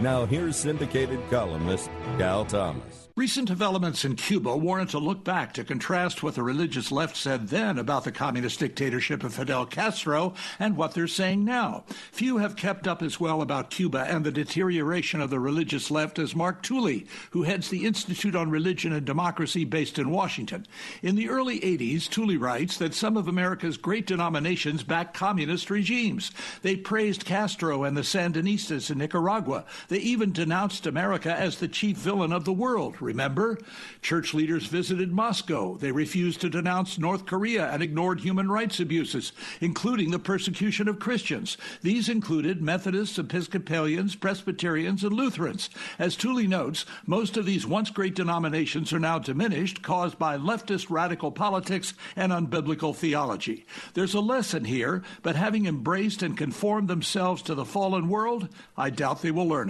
Now, here's syndicated columnist Cal Thomas. Recent developments in Cuba warrant a look back to contrast what the religious left said then about the communist dictatorship of Fidel Castro and what they're saying now. Few have kept up as well about Cuba and the deterioration of the religious left as Mark Tooley, who heads the Institute on Religion and Democracy based in Washington. In the early 80s, Tooley writes that some of America's great denominations backed communist regimes. They praised Castro and the Sandinistas in Nicaragua. They even denounced America as the chief villain of the world. Remember? Church leaders visited Moscow. They refused to denounce North Korea and ignored human rights abuses, including the persecution of Christians. These included Methodists, Episcopalians, Presbyterians, and Lutherans. As Tooley notes, most of these once great denominations are now diminished, caused by leftist radical politics and unbiblical theology. There's a lesson here, but having embraced and conformed themselves to the fallen world, I doubt they will learn